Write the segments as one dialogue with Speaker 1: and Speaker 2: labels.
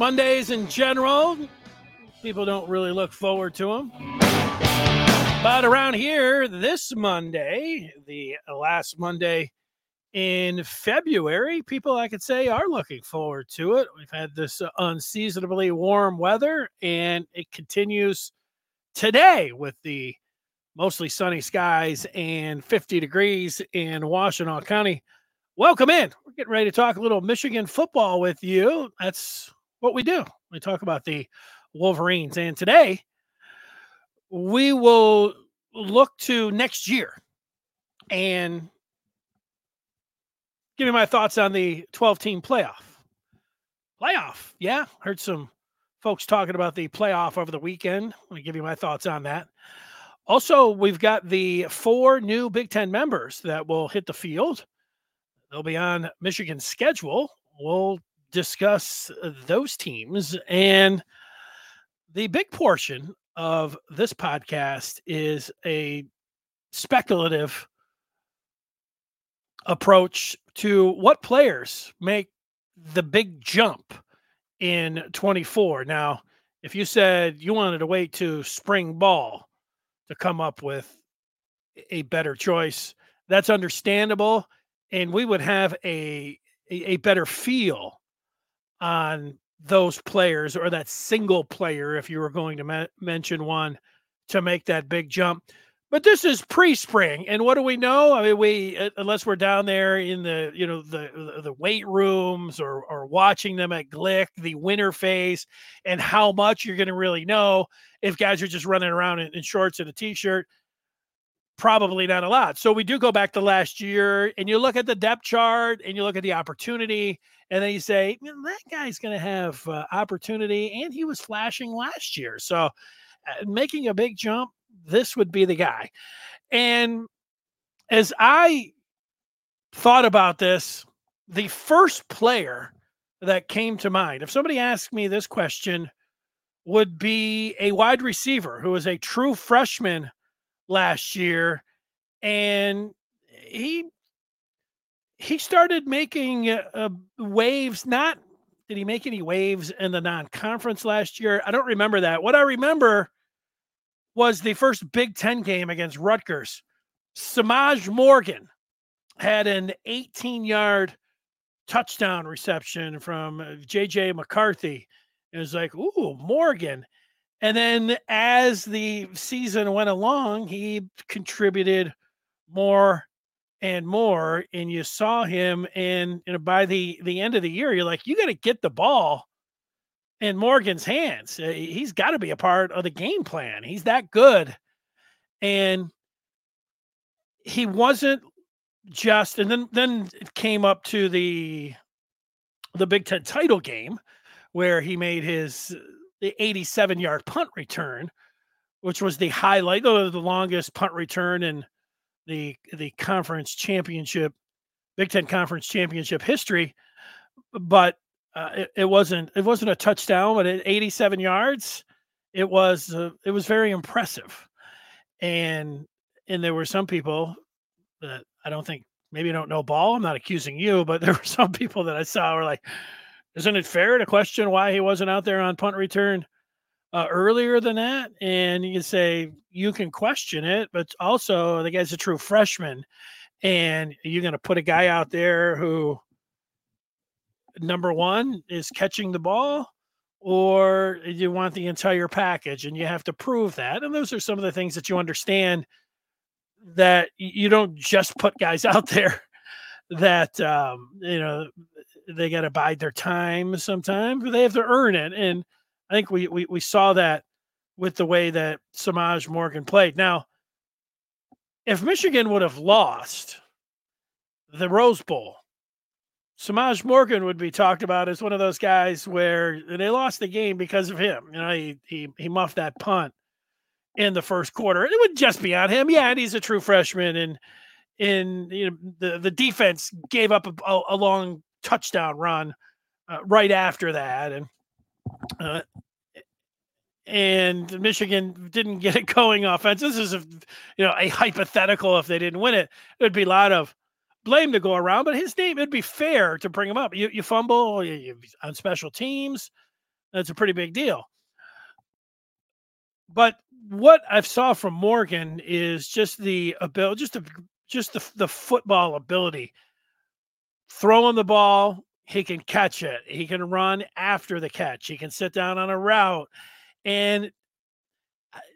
Speaker 1: Mondays in general, people don't really look forward to them. But around here, this Monday, the last Monday in February, people I could say are looking forward to it. We've had this unseasonably warm weather, and it continues today with the mostly sunny skies and 50 degrees in Washtenaw County. Welcome in. We're getting ready to talk a little Michigan football with you. That's what we do. We talk about the Wolverines. And today, we will look to next year and give you my thoughts on the 12 team playoff. Playoff. Yeah. Heard some folks talking about the playoff over the weekend. Let me give you my thoughts on that. Also, we've got the four new Big Ten members that will hit the field. They'll be on Michigan's schedule. We'll discuss those teams. And the big portion of this podcast is a speculative approach to what players make the big jump in 24. Now, if you said you wanted to wait to spring ball to come up with a better choice, that's understandable. And we would have a, a, a better feel on those players or that single player, if you were going to me- mention one to make that big jump. But this is pre-spring, and what do we know? I mean, we unless we're down there in the you know the the weight rooms or or watching them at Glick, the winter phase, and how much you're going to really know if guys are just running around in, in shorts and a t-shirt. Probably not a lot. So we do go back to last year, and you look at the depth chart, and you look at the opportunity, and then you say that guy's going to have uh, opportunity, and he was flashing last year. So uh, making a big jump this would be the guy. And as I thought about this, the first player that came to mind, if somebody asked me this question, would be a wide receiver who is a true freshman last year. And he he started making uh, waves. Not did he make any waves in the non-conference last year? I don't remember that. What I remember was the first Big Ten game against Rutgers. Semaj Morgan had an 18 yard touchdown reception from JJ uh, McCarthy. It was like, ooh, Morgan. And then as the season went along, he contributed more and more. And you saw him, and you know, by the the end of the year, you're like, you got to get the ball in Morgan's hands. Uh, he's got to be a part of the game plan. He's that good. And he wasn't just and then then it came up to the the Big 10 title game where he made his the 87 yard punt return which was the highlight the, the longest punt return in the the conference championship Big 10 conference championship history but uh, it, it, wasn't it wasn't a touchdown, but at 87 yards, it was uh, it was very impressive. And and there were some people that I don't think maybe don't know ball. I'm not accusing you, but there were some people that I saw were like, isn't it fair to question why he wasn't out there on punt return uh, earlier than that? And you say you can question it, but also the guy's a true freshman, and you're going to put a guy out there who number one is catching the ball or you want the entire package and you have to prove that and those are some of the things that you understand that you don't just put guys out there that um, you know they got to bide their time sometimes but they have to earn it and i think we, we we saw that with the way that Semaj Morgan played now if michigan would have lost the rose bowl Semaj Morgan would be talked about as one of those guys where they lost the game because of him. You know, he he he muffed that punt in the first quarter. It would just be on him. Yeah, and he's a true freshman, and in you know the the defense gave up a, a long touchdown run uh, right after that, and uh, and Michigan didn't get it going offense. This is a you know a hypothetical. If they didn't win it, it would be a lot of blame to go around, but his name, it'd be fair to bring him up. You, you fumble you, you, on special teams. That's a pretty big deal. But what I've saw from Morgan is just the ability, just the just the, the football ability. Throwing the ball, he can catch it. He can run after the catch. He can sit down on a route. And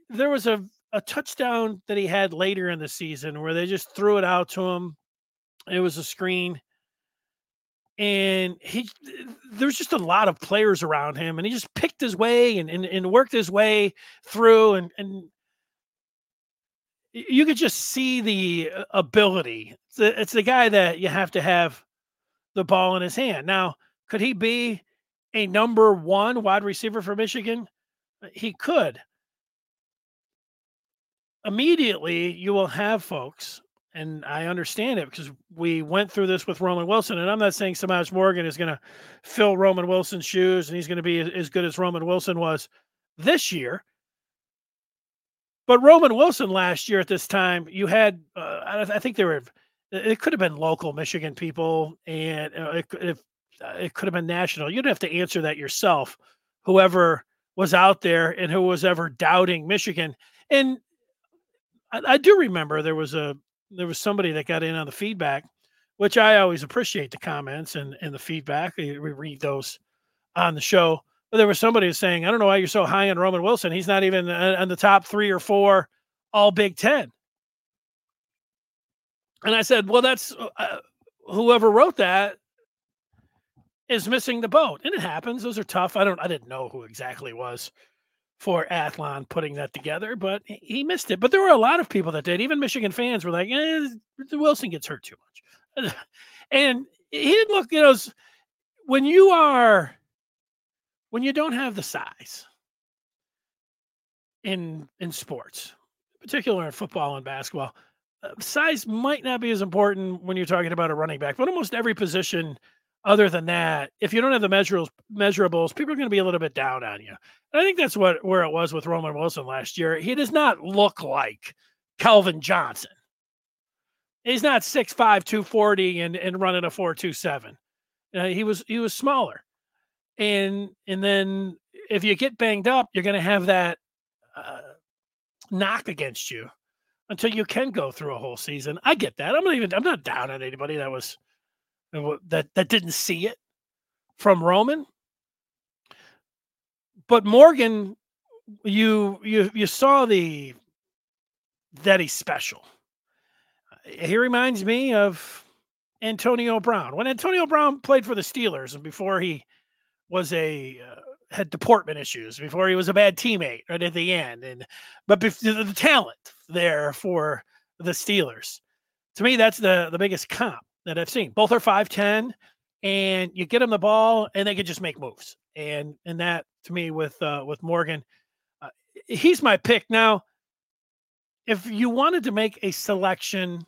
Speaker 1: there was a, a touchdown that he had later in the season where they just threw it out to him. It was a screen. And he there's just a lot of players around him, and he just picked his way and, and, and worked his way through and and you could just see the uh, ability. It's the, it's the guy that you have to have the ball in his hand. Now, could he be a number one wide receiver for Michigan? Uh, he could. Immediately, you will have folks, and I understand it because we went through this with Roman Wilson. And I'm not saying Semaj Morgan is going to fill Roman Wilson's shoes and he's going to be as good as Roman Wilson was this year. But Roman Wilson last year at this time, you had, uh, I, think there were, it could have been local Michigan people, and uh, it, it, uh, it could have been national. You'd have to answer that yourself, whoever was out there and who was ever doubting Michigan. And I, I do remember there was a there was somebody that got in on the feedback, which I always appreciate the comments and and the feedback. We read those on the show but there was somebody saying, I don't know why you're so high on Roman Wilson. He's not even in the top three or four all Big Ten. And I said, well, that's uh, uh, whoever wrote that is missing the boat. And it happens. Those are tough. I don't, I didn't know who exactly was for Athlon putting that together, but he missed it. But there were a lot of people that did. Even Michigan fans were like, eh, Wilson gets hurt too much. and he didn't look, you know, when you are when you don't have the size in in sports, particularly in football and basketball, size might not be as important when you're talking about a running back, but almost every position other than that, if you don't have the measurables, measurables, people are going to be a little bit down on you. And I think that's what where it was with Roman Wilson last year. He does not look like Calvin Johnson. He's not 6'5, 240 and, and running a 427. Uh, he was he was smaller and and then if you get banged up, you're going to have that uh, knock against you until you can go through a whole season. I get that. I'm not even. I'm not down on anybody that was that that didn't see it from Roman. But Morgan, you you you saw the that he's special. He reminds me of Antonio Brown. When Antonio Brown played for the Steelers and before he was a uh, had deportment issues before he was a bad teammate right at the end and but bef- the talent there for the Steelers. To me that's the the biggest comp that I've seen. Both are 5'10 and you get them the ball and they can just make moves. And and that to me with uh with Morgan uh, he's my pick. Now if you wanted to make a selection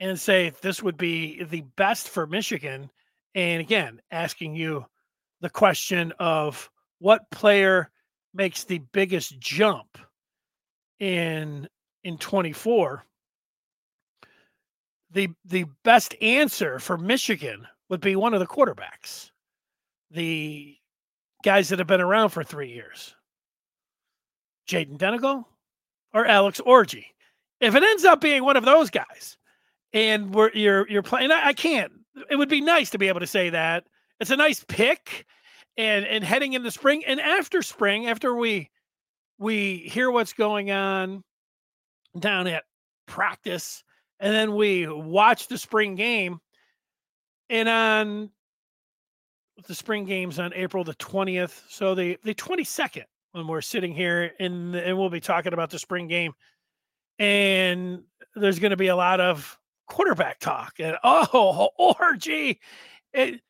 Speaker 1: and say this would be the best for Michigan and again asking you the question of what player makes the biggest jump in in 24 the the best answer for Michigan would be one of the quarterbacks. The guys that have been around for 3 years. Jayden Denegal or Alex Orji. if it ends up being one of those guys and we're you're you're playing I, I can't it would be nice to be able to say that. It's a nice pick and and heading into spring and after spring after we we hear what's going on down at practice and then we watch the spring game and on the spring games on April the 20th so the the 22nd when we're sitting here and and we'll be talking about the spring game and there's going to be a lot of quarterback talk and oh Orji it,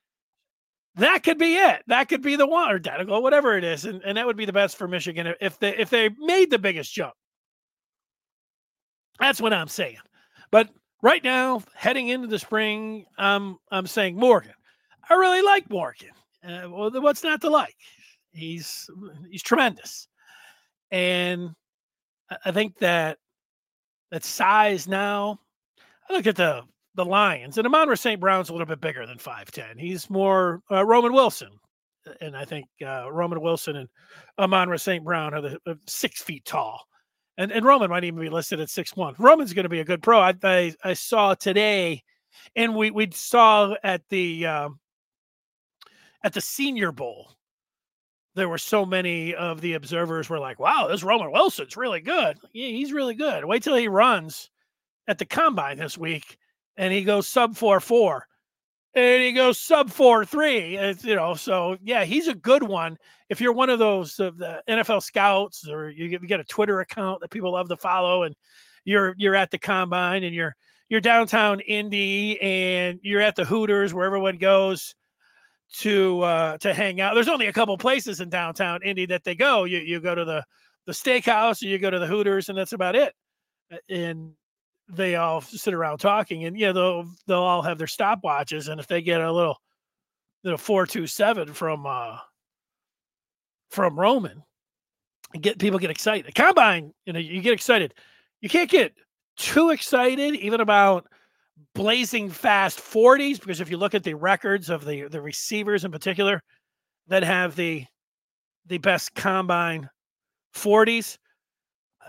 Speaker 1: that could be it. That could be the one or Denegal, whatever it is, and, and that would be the best for Michigan if they if they made the biggest jump. That's what I'm saying. But right now, heading into the spring, I'm I'm saying Morgan. I really like Morgan. Uh, well, what's not to like? He's he's tremendous, and I think that that size now. I look at the the Lions. And Amon St. Brown's a little bit bigger than 5'10. He's more uh, Roman Wilson and I think uh, Roman Wilson and Amon St. Brown are the uh, six feet tall. And, and Roman might even be listed at six one. Roman's going to be a good pro. I, I, I saw today, and we we saw at the um, at the Senior Bowl. There were so many of the observers were like, "Wow, this Roman Wilson's really good. Yeah, he's really good. Wait till he runs at the combine this week, and he goes sub four four and he goes sub four three. It's, you know, so yeah, he's a good one. If you're one of those of the NFL scouts, or you get, a Twitter account that people love to follow, and you're you're at the combine and you're you're downtown Indy and you're at the Hooters where everyone goes to uh to hang out. There's only a couple places in downtown Indy that they go. You you go to the the steakhouse and you go to the Hooters and that's about it. And they all sit around talking and yeah they'll they'll all have their stopwatches and if they get a little little 427 from uh from roman get people get excited. The combine you know you get excited. You can't get too excited even about blazing fast 40s because if you look at the records of the the receivers in particular that have the the best combine 40s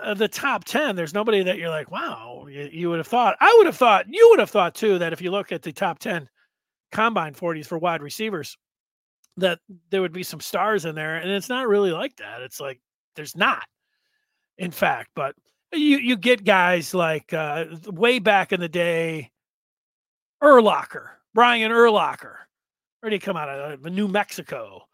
Speaker 1: uh, the top 10 there's nobody that you're like wow you, you, would have thought i would have thought you would have thought too that if you look at the top 10 combine 40s for wide receivers that there would be some stars in there and it's not really like that it's like there's not in fact but you you get guys like uh way back in the day Urlacher, Brian Urlacher. Where did he come out of? Uh, New Mexico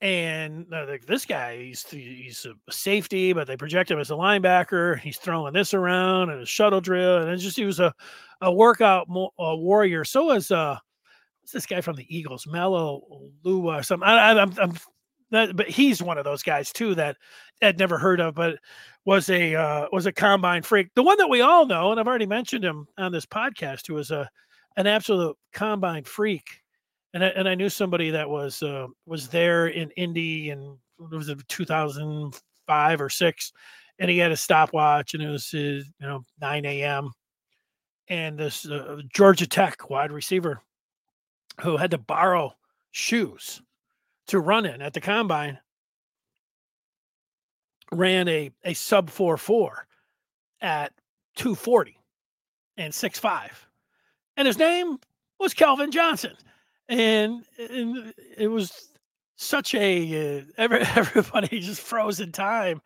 Speaker 1: and like this guy, he's he's a safety, but they project him as a linebacker. He's throwing this around and a shuttle drill, and it's just he was a a workout mo- a warrior. So was uh, what's this guy from the Eagles, Mello Lua, some I, I, I'm, I'm that, but he's one of those guys too that I'd never heard of, but was a uh, was a combine freak. The one that we all know, and I've already mentioned him on this podcast, who was a an absolute combine freak and I, and I knew somebody that was uh, was there in Indy and it was 2005 or six, and he had a stopwatch and it was his, you know 9 a.m. and this uh, Georgia Tech wide receiver who had to borrow shoes to run in at the combine ran a a sub four four at 240 and six five, and his name was Calvin Johnson and, and it was such a uh, every, everybody just froze in time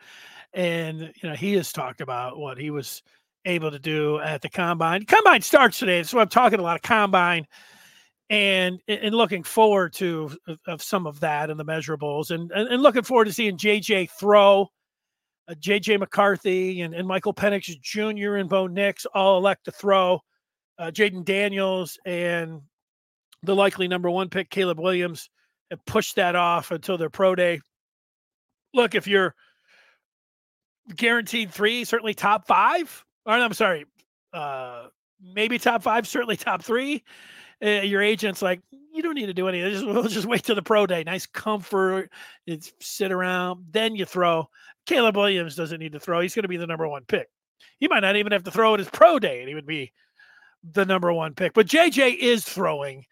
Speaker 1: and you know he has talked about what he was able to do at the combine. Combine starts today so i'm talking a lot of combine and and looking forward to of, of some of that and the measurables and, and, and looking forward to seeing jj throw uh, jj mccarthy and, and michael penix jr and bo nix all elect to throw uh, jayden daniels and the likely number one pick, Caleb Williams, and push that off until their pro day. Look, if you're guaranteed three, certainly top five, or I'm sorry, uh, maybe top five, certainly top three. Uh, your agent's like, you don't need to do anything. Just, we'll just wait till the pro day. Nice comfort. It's sit around. Then you throw. Caleb Williams doesn't need to throw. He's going to be the number one pick. He might not even have to throw at his pro day, and he would be the number one pick. But JJ is throwing,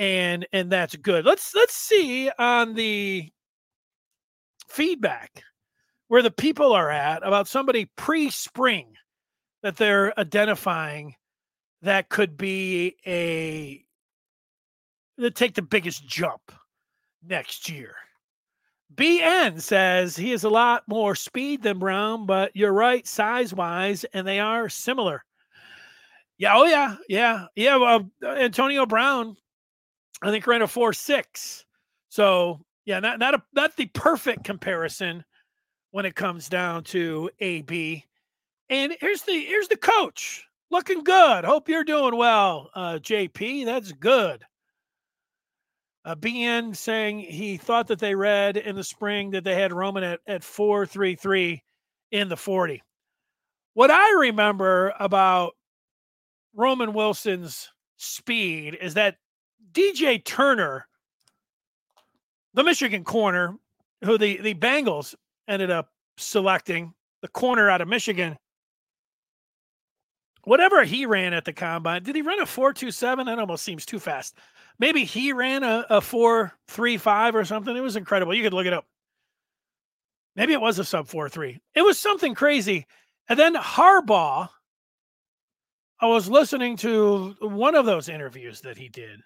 Speaker 1: and and that's good. Let's let's see on the feedback where the people are at about somebody pre-spring that they're identifying that could be a that take the biggest jump next year. BN says he has a lot more speed than Brown, but you're right, size wise, and they are similar. Yeah, oh yeah, yeah, yeah. Well, Antonio Brown I think ran a four six. So yeah, not not a not the perfect comparison when it comes down to AB. And here's the here's the coach looking good. Hope you're doing well, uh, JP. That's good. Uh, BN saying he thought that they read in the spring that they had Roman at, at 433 in the 40. What I remember about Roman Wilson's speed is that DJ Turner, the Michigan corner, who the, the Bengals ended up selecting, the corner out of Michigan, whatever he ran at the combine, did he run a 427? That almost seems too fast. Maybe he ran a, a 435 or something. It was incredible. You could look it up. Maybe it was a sub 4 3. It was something crazy. And then Harbaugh, I was listening to one of those interviews that he did,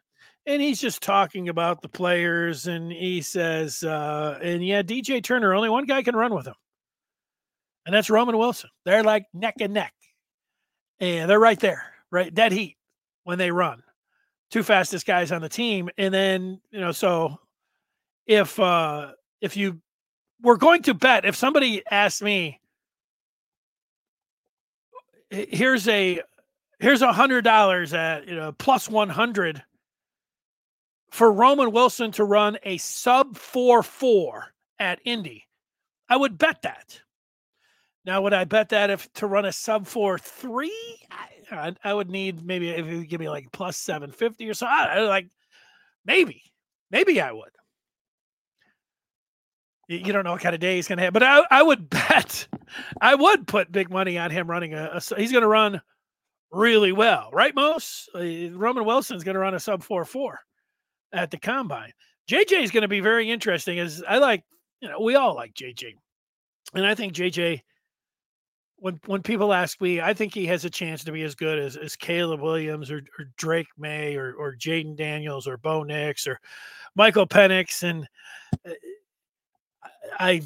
Speaker 1: and he's just talking about the players. And he says, uh, and yeah, DJ Turner, only one guy can run with him, and that's Roman Wilson. They're like neck and neck. And they're right there, right? Dead heat when they run. Two fastest guys on the team. And then, you know, so if uh if you were going to bet, if somebody asked me, here's a here's a hundred dollars at you know plus one hundred for Roman Wilson to run a sub four four at Indy, I would bet that. Now, would I bet that if to run a sub four three, I, I would need maybe if you give me like plus seven fifty or so. I, like maybe, maybe I would. You don't know what kind of day he's going to have, but I, I would bet, I would put big money on him running a. a he's going to run really well, right, Most uh, Roman Wilson's going to run a sub four four at the combine. JJ is going to be very interesting. As I like, you know, we all like JJ, and I think JJ when when people ask me, I think he has a chance to be as good as, as Caleb Williams or, or Drake Maye or or Jayden Daniels or Bo Nix or Michael Penix. And uh, I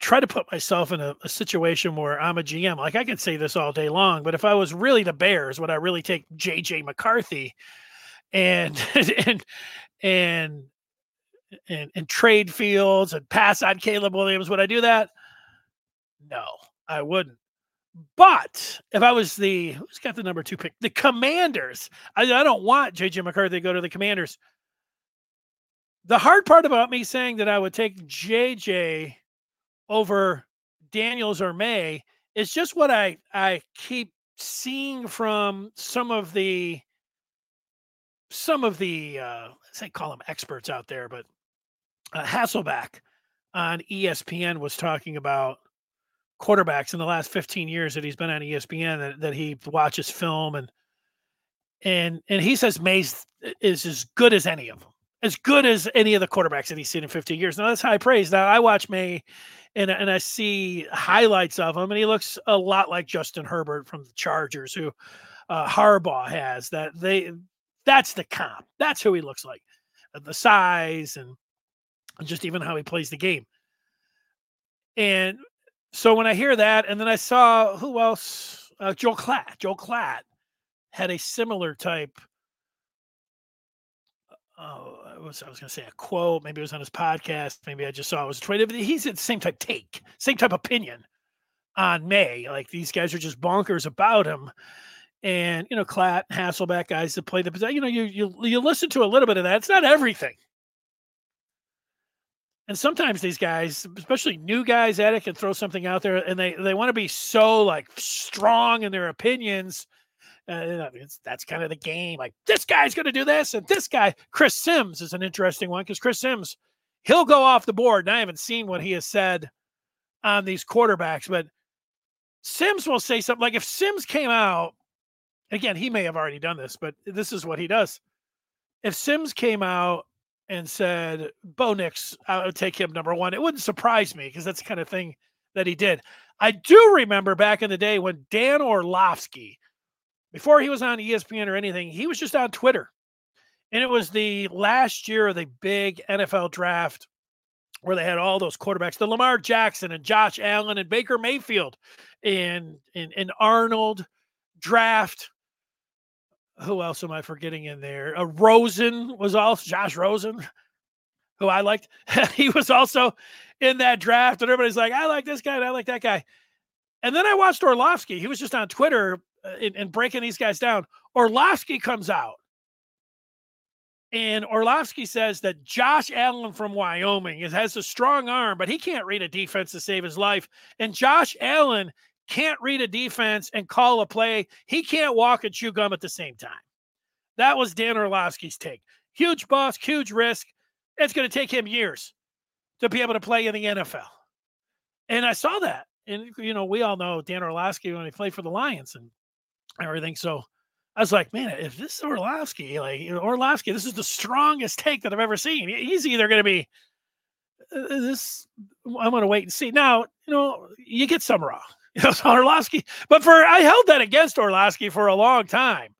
Speaker 1: try to put myself in a, a, situation where I'm a GM. Like I can say this all day long, but if I was really the Bears, would I really take JJ McCarthy and and and and, and trade fields and pass on Caleb Williams? Would I do that? No. I wouldn't. But if I was the who's got the number two pick, the Commanders, I, I don't want JJ McCarthy to go to the Commanders. The hard part about me saying that I would take JJ over Daniels or Maye is just what I I keep seeing from some of the some of the uh say call them experts out there, but uh, Hasselbeck on ESPN was talking about quarterbacks in the last 15 years that he's been on ESPN that, that he watches film and and and he says Maye's is as good as any of them, as good as any of the quarterbacks that he's seen in 15 years. Now that's high praise. Now I watch Maye and and I see highlights of him, and he looks a lot like Justin Herbert from the Chargers, who uh, Harbaugh has. That they that's the comp. That's who he looks like, the size and just even how he plays the game. And so when I hear that, and then I saw who else? Uh, Joe Klatt. Joe Klatt had a similar type. Uh, oh, I was, I was going to say a quote. Maybe it was on his podcast. Maybe I just saw it was tweeted. But he's the same type take, same type opinion on Maye. Like these guys are just bonkers about him. And you know, Klatt, Hasselbeck guys that play the position. You know, you you you listen to a little bit of that. It's not everything. And sometimes these guys, especially new guys at it, can throw something out there and they, they want to be so like strong in their opinions. Uh, that's kind of the game. Like this guy's going to do this, and this guy, Chris Sims, is an interesting one because Chris Sims, he'll go off the board. And I haven't seen what he has said on these quarterbacks, but Sims will say something like if Sims came out, again, he may have already done this, but this is what he does. If Sims came out and said, Bo Nix, I would take him number one. It wouldn't surprise me because that's the kind of thing that he did. I do remember back in the day when Dan Orlovsky, before he was on ESPN or anything, he was just on Twitter. And it was the last year of the big NFL draft where they had all those quarterbacks, the Lamar Jackson and Josh Allen and Baker Mayfield and, and, and Darnold draft who else am I forgetting in there? Uh, Rosen was also Josh Rosen, who I liked. he was also in that draft, and everybody's like, I like this guy and I like that guy. And then I watched Orlovsky. He was just on Twitter uh, and, and breaking these guys down. Orlovsky comes out, and Orlovsky says that Josh Allen from Wyoming has a strong arm, but he can't read a defense to save his life. And Josh Allen can't read a defense and call a play. He can't walk and chew gum at the same time. That was Dan Orlovsky's take. Huge boss, huge risk. It's going to take him years to be able to play in the NFL. And I saw that. And, you know, we all know Dan Orlovsky when he played for the Lions and everything. So I was like, man, if this is Orlovsky, like Orlovsky, this is the strongest take that I've ever seen. He's either going to be uh, this. I'm going to wait and see. Now, you know, you get some raw, you know, Orlovsky, but for I held that against Orlovsky for a long time.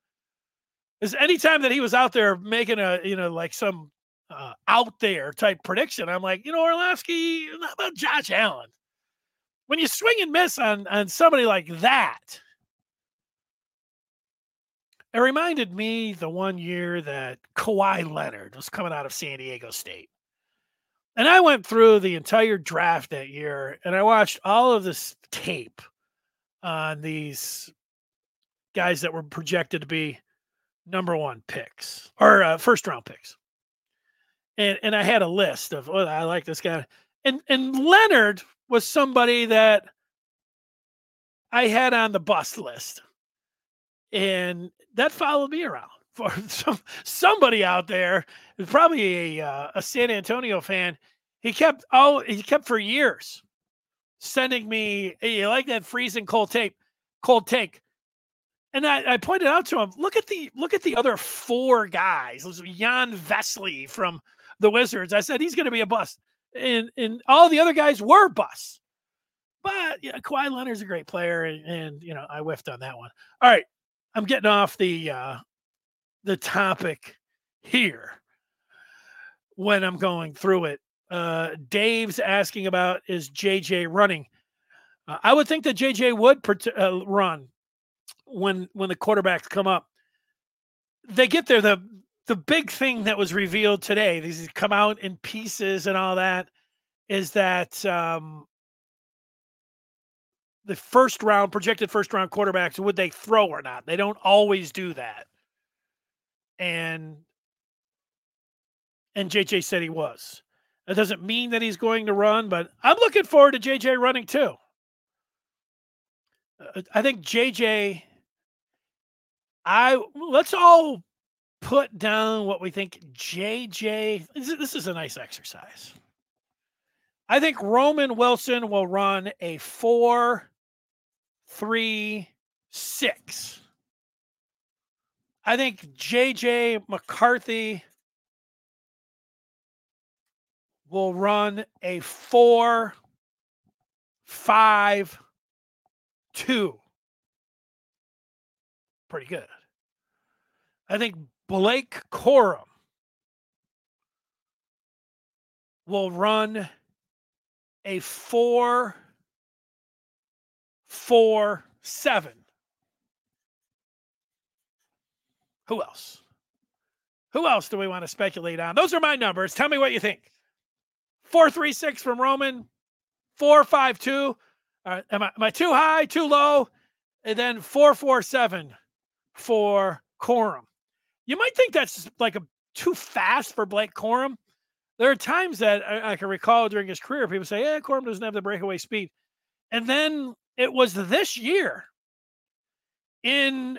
Speaker 1: Is anytime that he was out there making a, you know, like some uh, out there type prediction, I'm like, you know, Orlovsky, how about Josh Allen? When you swing and miss on on somebody like that, it reminded me the one year that Kawhi Leonard was coming out of San Diego State. And I went through the entire draft that year and I watched all of this tape on these guys that were projected to be number one picks or uh, first round picks. And and I had a list of oh I like this guy. And and Leonard was somebody that I had on the bust list. And that followed me around for some somebody out there, probably a uh, a San Antonio fan. He kept oh he kept for years sending me you like that freezing cold tape, cold take. And I, I, pointed out to him, look at the look at the other four guys. Jan Vesely from the Wizards. I said he's going to be a bust, and and all the other guys were busts. But yeah, Kawhi Leonard's a great player, and, and you know I whiffed on that one. All right, I'm getting off the uh, the topic here when I'm going through it. Uh, Dave's asking about is JJ running. Uh, I would think that JJ would uh, run when when the quarterbacks come up. They get there. the The big thing that was revealed today, these come out in pieces and all that, is that um, the first round projected first round quarterbacks would they throw or not. They don't always do that. And and JJ said he was. That doesn't mean that he's going to run, but I'm looking forward to JJ running too. Uh, I think JJ I let's all put down what we think JJ this is a nice exercise. I think Roman Wilson will run a 4 three, six. I think JJ McCarthy will run a four, five, two. Pretty good. I think Blake Corum will run a four, four, seven. Who else? Who else do we want to speculate on? Those are my numbers. Tell me what you think. 436 from Roman, 452. Uh, am, I, am I too high, too low? And then 447 for Corum. You might think that's like a too fast for Blake Corum. There are times that I, I can recall during his career, people say, "Yeah, Corum doesn't have the breakaway speed," and then it was this year in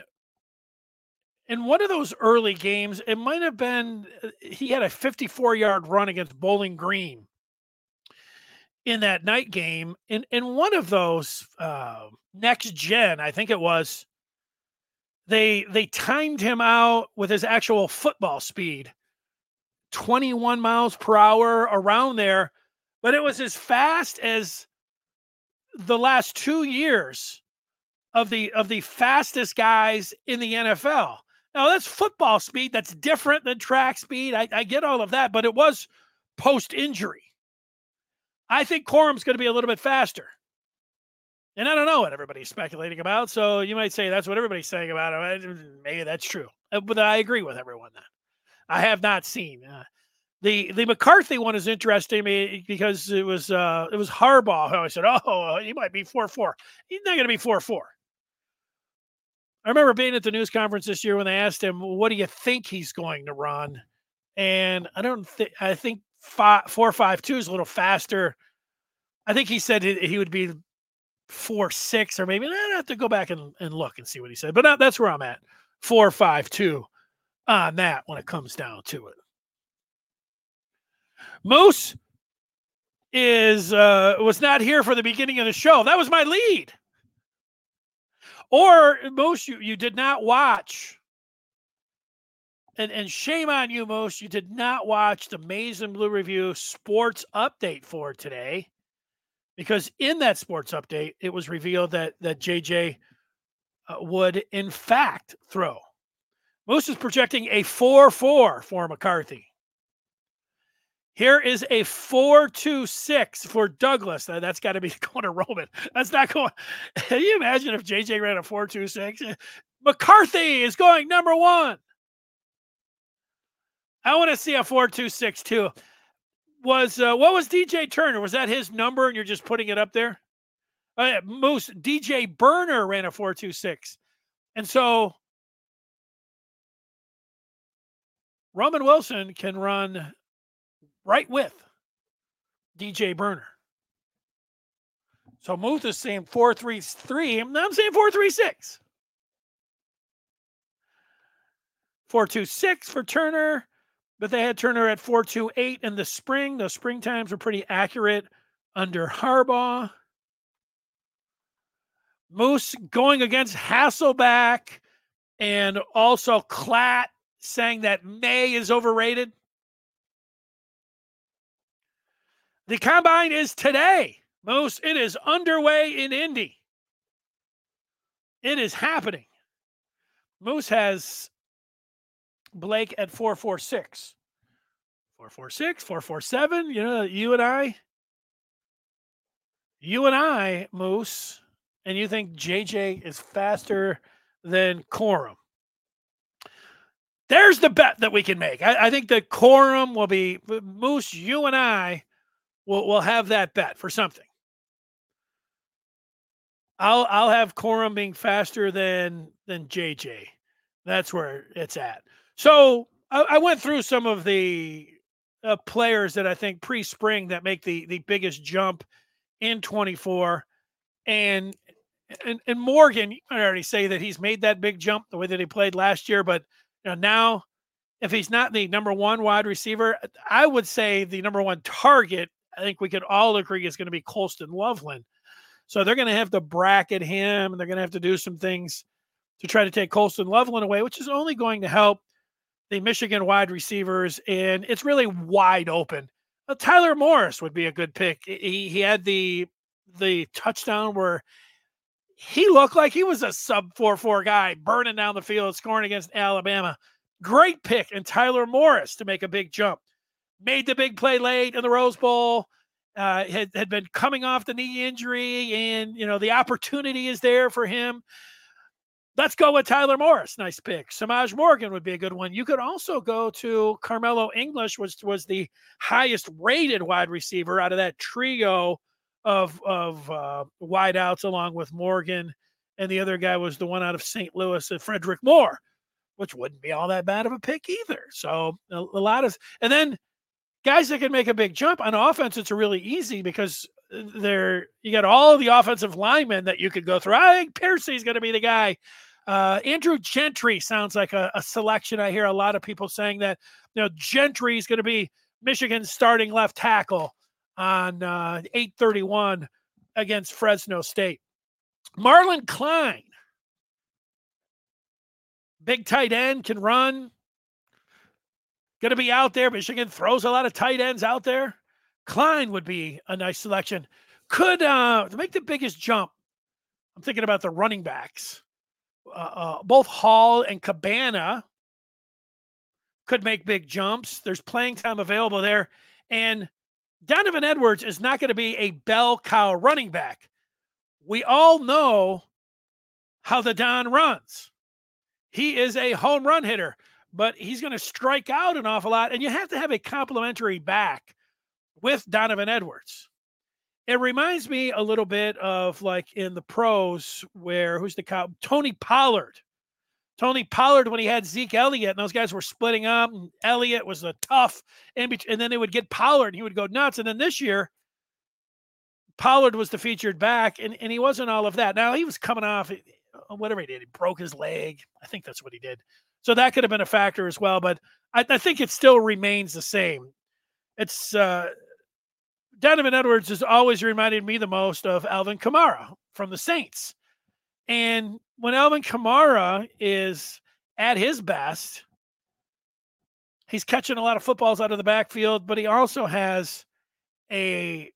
Speaker 1: in one of those early games. It might have been uh, he had a 54 yard run against Bowling Green in that night game. In in one of those uh, next gen, I think it was. They they timed him out with his actual football speed, 21 miles per hour around there, but it was as fast as the last two years of the of the fastest guys in the NFL. Now that's football speed. That's different than track speed. I, I get all of that, but it was post injury. I think Corum's going to be a little bit faster. And I don't know what everybody's speculating about. So you might say that's what everybody's saying about it. Maybe that's true. Uh, but I agree with everyone then. I have not seen. Uh, the the McCarthy one is interesting me because it was uh it was Harbaugh who I said, oh, he might be four four. He's not going to be four four. I remember being at the news conference this year when they asked him, "What do you think he's going to run?" And I don't think I think five, four five two is a little faster. I think he said he would be four six or maybe I have to go back and, and look and see what he said. But that's where I'm at. Four five two on that when it comes down to it. Moose is uh, was not here for the beginning of the show. That was my lead. Or Moose you you did not watch. And and shame on you, Moose you did not watch the Maize Blue Review sports update for today. Because in that sports update, it was revealed that that JJ uh, would in fact throw. Moose is projecting a 4-4 for McCarthy. Here is a 4-2-6 for Douglas. that's got to be going to Roman. That's not going. Can you imagine if JJ ran a 4-2-6? McCarthy is going number one. I want to see a 4-2-6 too. Was uh, what was DJ Turner? Was that his number and you're just putting it up there? Uh, Moose DJ Turner ran a 4-2-6. And so Roman Wilson can run right with DJ Turner. So Moose is saying 433. I'm saying 436. 426 for Turner, but they had Turner at 428 in the spring. Those spring times were pretty accurate under Harbaugh. Moose going against Hasselbeck and also Klatt saying that Maye is overrated. The combine is today. Moose, it is underway in Indy. It is happening. Moose has Blake at 446. 446, 447. You know, you and I, you and I, Moose, and you think JJ is faster than Corum. There's the bet that we can make. I, I think that Corum will be Moose. You and I will we'll have that bet for something. I'll I'll have Corum being faster than than JJ. That's where it's at. So I, I went through some of the uh, players that I think pre-spring that make the the biggest jump in 24, and and and Morgan. I already say that he's made that big jump the way that he played last year, but you know, now if he's not the number one wide receiver, I would say the number one target. I think we could all agree is going to be Colston Loveland. So they're going to have to bracket him, and they're going to have to do some things to try to take Colston Loveland away, which is only going to help the Michigan wide receivers. And it's really wide open. Uh, Tyler Morris would be a good pick. He he had the the touchdown where he looked like he was a sub 4 4 guy burning down the field, scoring against Alabama. Great pick. And Tyler Morris to make a big jump. Made the big play late in the Rose Bowl. Uh, had, had been coming off the knee injury, and you know the opportunity is there for him. Let's go with Tyler Morris. Nice pick. Semaj Morgan would be a good one. You could also go to Karmello English, which was the highest rated wide receiver out of that trio of of uh, wideouts along with Morgan, and the other guy was the one out of St. Louis, uh, Fredrick Moore, which wouldn't be all that bad of a pick either. So a, a lot of, and then guys that can make a big jump on offense. It's really easy because they're you got all the offensive linemen that you could go through. I think is going to be the guy. Uh, Andrew Gentry sounds like a, a, selection. I hear a lot of people saying that you know Gentry is going to be Michigan's starting left tackle on uh, 831 against Fresno State. Marlon Klein, big tight end, can run. Going to be out there. Michigan throws a lot of tight ends out there. Klein would be a nice selection. Could uh, make the biggest jump. I'm thinking about the running backs. Uh, uh, both Hall and Cabana could make big jumps. There's playing time available there. And Donovan Edwards is not going to be a bell cow running back. We all know how the Don runs. He is a home run hitter, but he's going to strike out an awful lot. And you have to have a complementary back with Donovan Edwards. It reminds me a little bit of like in the pros where who's the cow? Tony Pollard Tony Pollard when he had Zeke Elliott and those guys were splitting up. And Elliott was a tough, and, and then they would get Pollard and he would go nuts. And then this year, Pollard was the featured back, and, and he wasn't all of that. Now he was coming off uh, whatever he did. He broke his leg. I think that's what he did. So that could have been a factor as well. But I, I think it still remains the same. It's uh, Donovan Edwards has always reminded me the most of Alvin Kamara from the Saints. And when Alvin Kamara is at his best, he's catching a lot of footballs out of the backfield, but he also has a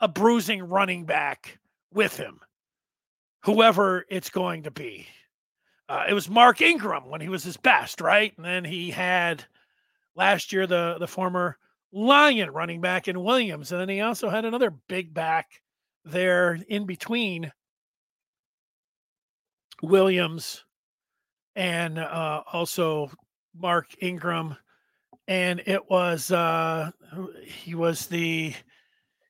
Speaker 1: a bruising running back with him, whoever it's going to be. Uh, it was Mark Ingram when he was his best, right? And then he had last year the the former Lion running back in Williams, and then he also had another big back there in between Williams and uh, also Mark Ingram, and it was uh, he was the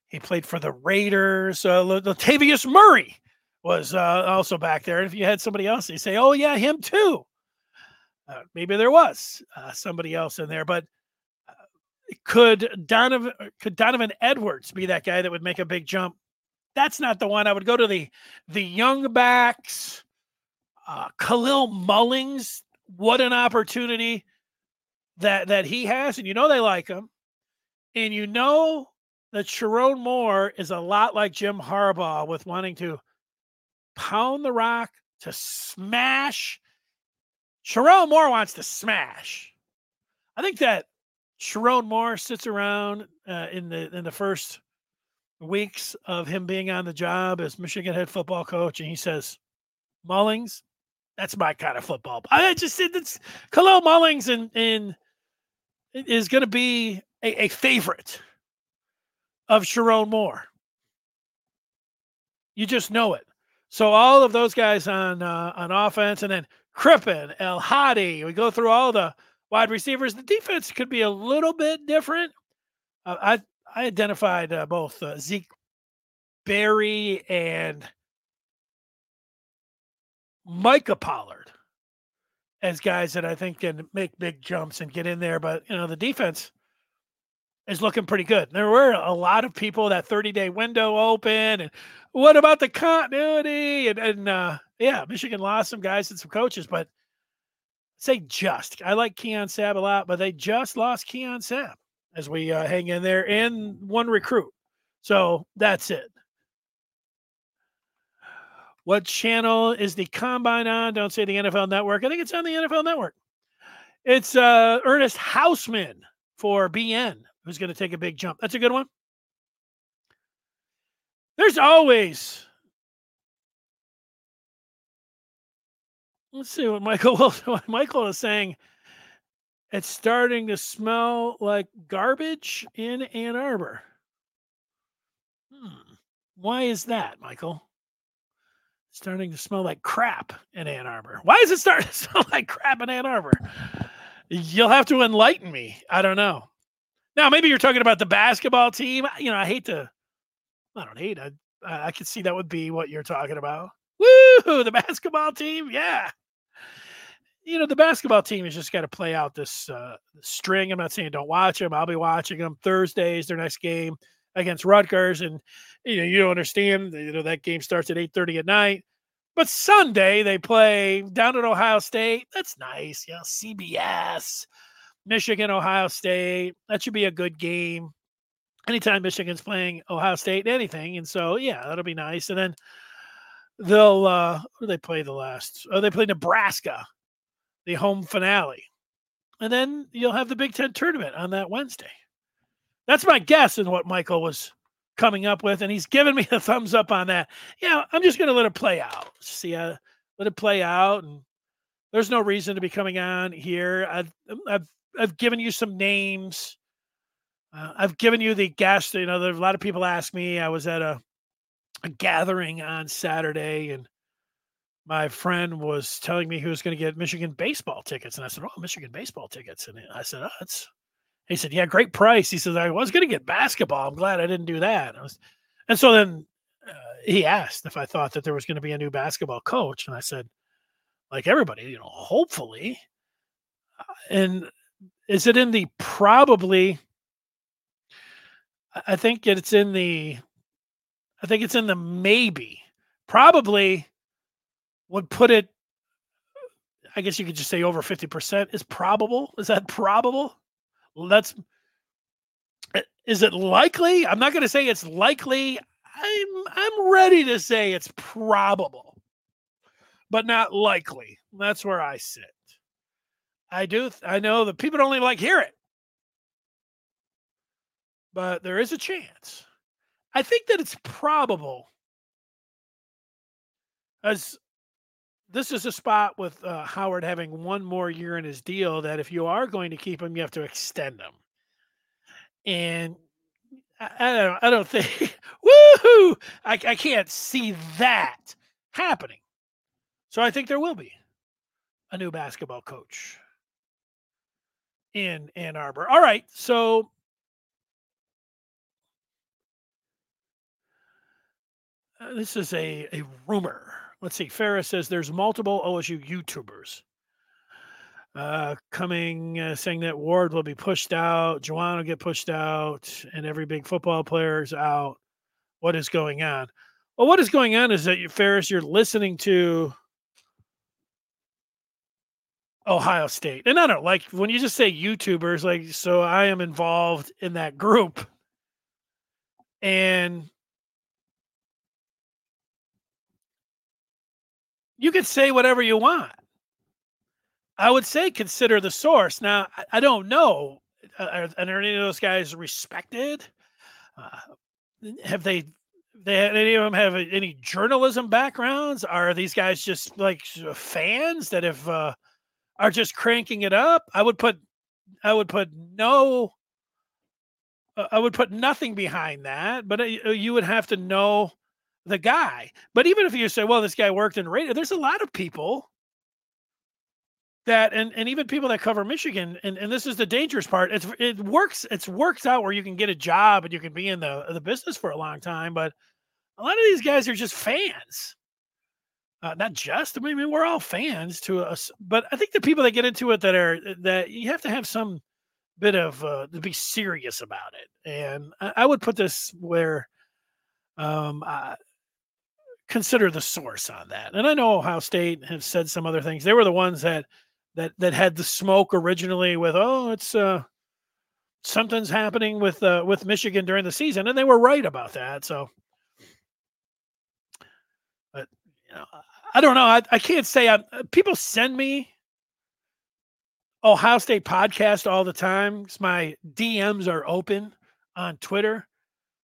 Speaker 1: he played for the Raiders. Uh, Latavius Murray was uh, also back there. And if you had somebody else, they say, "Oh yeah, him too." Uh, maybe there was uh, somebody else in there, but uh, could Donovan could Donovan Edwards be that guy that would make a big jump? That's not the one. I would go to the the young backs uh, Kalel Mullings, what an opportunity that that he has, and you know they like him, and you know that Sherrone Moore is a lot like Jim Harbaugh with wanting to pound the rock to smash. Sherrone Moore wants to smash. I think that Sherrone Moore sits around uh, in the in the first weeks of him being on the job as Michigan head football coach, and he says, "Mullings, that's my kind of football. I just said that's Kalel Mullings and and is going to be a, a, favorite of Sherrone Moore. You just know it. So all of those guys on uh, on offense, and then Crippen, El Hadi. We go through all the wide receivers. The defense could be a little bit different. Uh, I I identified uh, both uh, Zeke Berry and Micah Pollard as guys that I think can make big jumps and get in there. But you know, the defense is looking pretty good. There were a lot of people that 30 day window open, and what about the continuity? And, and uh, yeah, Michigan lost some guys and some coaches, but say just. I like Keon Sabb a lot, but they just lost Keon Sabb as we uh, hang in there and one recruit. So that's it. What channel is the combine on? Don't say the NFL network. I think it's on the NFL network. It's uh, Ernest Hausmann for BN who's going to take a big jump. That's a good one. There's always. Let's see what Michael what Michael is saying. It's starting to smell like garbage in Ann Arbor. Hmm. Why is that, Michael? starting to smell like crap in Ann Arbor. Why is it starting to smell like crap in Ann Arbor? You'll have to enlighten me. I don't know. Now, maybe you're talking about the basketball team. You know, I hate to, I don't hate. I, I could see that would be what you're talking about. Woo! The basketball team. Yeah. You know, the basketball team has just got to play out this uh, string. I'm not saying don't watch them. I'll be watching them Thursdays, their next game against Rutgers, and you know you don't understand. You know that game starts at eight thirty at night, but Sunday they play down at Ohio State. That's nice. Yeah, CBS, Michigan, Ohio State. That should be a good game. Anytime Michigan's playing Ohio State, anything, and so yeah, that'll be nice. And then they'll uh do they play the last? Oh, they play Nebraska, the home finale, and then you'll have the Big Ten tournament on that Wednesday. That's my guess in what Michael was coming up with, and he's given me a thumbs up on that. Yeah, I'm just going to let it play out. See, uh, let it play out, and there's no reason to be coming on here. I've I've I've given you some names. Uh, I've given you the guest. You know, there's a lot of people ask me. I was at a a gathering on Saturday, and my friend was telling me he was going to get Michigan baseball tickets, and I said, "Oh, Michigan baseball tickets," and I said, "Oh, it's he said, "Yeah, great price." He says, "I was going to get basketball. I'm glad I didn't do that." Was, and so then uh, he asked if I thought that there was going to be a new basketball coach, and I said, "Like everybody, you know, hopefully." Uh, and is it in the probably? I think it's in the. I think it's in the maybe. Probably would put it. I guess you could just say over fifty percent is probable. Is that probable? Let's. Eh, is it likely? I'm not going to say it's likely. I'm I'm ready to say it's probable. but not likely. That's where I sit. I do. I know that people don't even like hear it, but there is a chance. I think that it's probable, as this is a spot with uh, Howard having one more year in his deal, that if you are going to keep him, you have to extend him. And I, I don't. I don't think. woohoo! I, I can't see that happening. So I think there will be a new basketball coach in Ann Arbor. All right, so uh, this is a, a rumor. Let's see. Ferris says there's multiple OSU YouTubers uh, coming uh, saying that Warde will be pushed out, Juwan will get pushed out, and every big football player is out. What is going on? Well, what is going on is that you, Ferris, you're listening to Ohio State. And I don't like when you just say YouTubers, like, so I am involved in that group. And you could say whatever you want. I would say consider the source. Now, I, don't know. Uh, are, are, any of those guys respected? Uh, have they they any of them have any journalism backgrounds? Are these guys just like fans that have uh, are just cranking it up. I would put I would put no uh, I would put nothing behind that, but uh, you would have to know the guy. But even if you say, well, this guy worked in radio, there's a lot of people that and and even people that cover Michigan, and, and this is the dangerous part. It's it works, it's works out where you can get a job and you can be in the the business for a long time, but a lot of these guys are just fans. Uh, not just. I mean, we're all fans to us, but I think the people that get into it that are that you have to have some bit of uh, to be serious about it. And I, I would put this where, um, uh, consider the source on that. And I know Ohio State have said some other things. They were the ones that that that had the smoke originally with oh it's uh something's happening with uh with Michigan during the season, and they were right about that. So. But you know, I don't know. I, I can't say. I, uh, people send me Ohio State podcast all the time. My DMs are open on Twitter,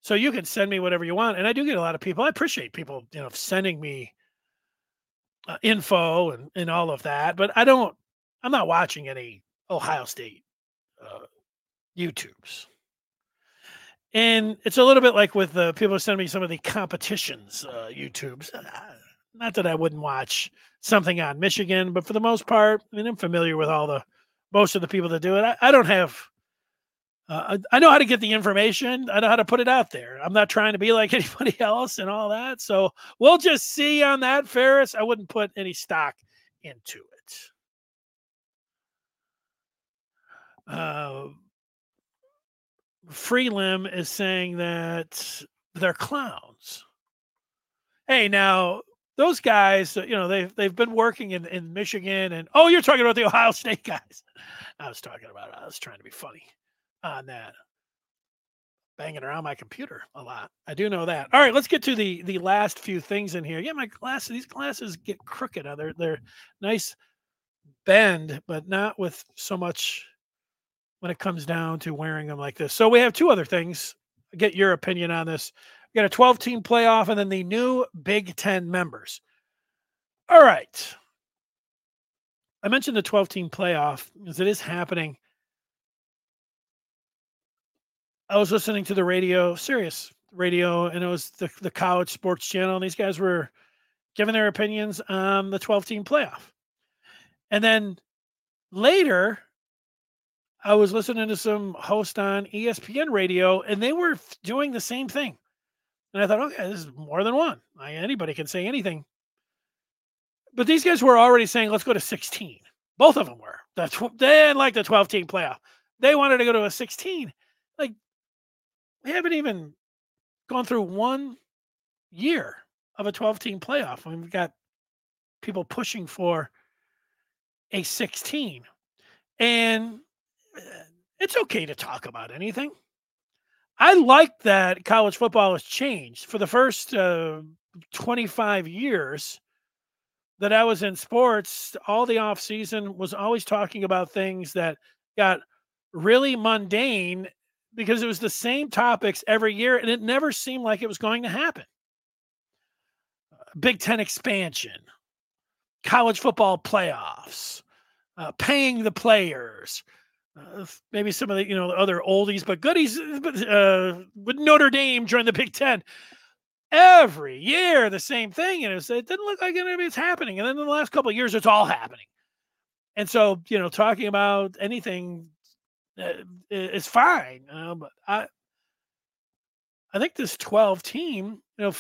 Speaker 1: so you can send me whatever you want. And I do get a lot of people. I appreciate people, you know, sending me uh, info and and all of that. But I don't. I'm not watching any Ohio State uh, YouTubes. And it's a little bit like with the people send me some of the competitions uh, YouTubes. Uh, not that I wouldn't watch something on Michigan, but for the most part, I mean, I'm familiar with all the most of the people that do it. I, I don't have. Uh, I, I know how to get the information. I know how to put it out there. I'm not trying to be like anybody else and all that. So we'll just see on that, Ferris. I wouldn't put any stock into it. Uh, Freelim is saying that they're clowns. Hey, now those guys, uh, you know, they've they've been working in, in Michigan and oh, you're talking about the Ohio State guys. I was talking about I was trying to be funny on that. Banging around my computer a lot. I do know that. All right, let's get to the the last few things in here. Yeah, my glasses, these glasses get crooked. They're they're nice bend, but not with so much when it comes down to wearing them like this. So we have two other things. Get your opinion on this got a 12 team playoff and then the new Big Ten members. All right. I mentioned the 12 team playoff because it is happening. I was listening to the radio, Sirius radio, and it was the, the college sports channel. And these guys were giving their opinions on the 12 team playoff. And then later, I was listening to some host on ESPN radio, and they were doing the same thing. And I thought, okay, this is more than one. I, anybody can say anything. But these guys were already saying, let's go to 16. Both of them were. That's tw- they didn't like the 12 team playoff. They wanted to go to a 16. Like, we haven't even gone through one year of a 12 team playoff. We've got people pushing for a 16. And eh, it's okay to talk about anything. I like that college football has changed for the first uh, 25 years. that I was in sports, all the off season was always talking about things that got really mundane because it was the same topics every year and it never seemed like it was going to happen. Big Ten expansion, college football playoffs, uh, paying the players, uh, maybe some of the you know other oldies but goodies. But uh, with Notre Dame joined the Big Ten, every year the same thing, and it, it didn't look like anything's happening. And then in the last couple of years, it's all happening. And so you know, talking about anything uh, is fine. Uh, but I, I think this twelve team, you know,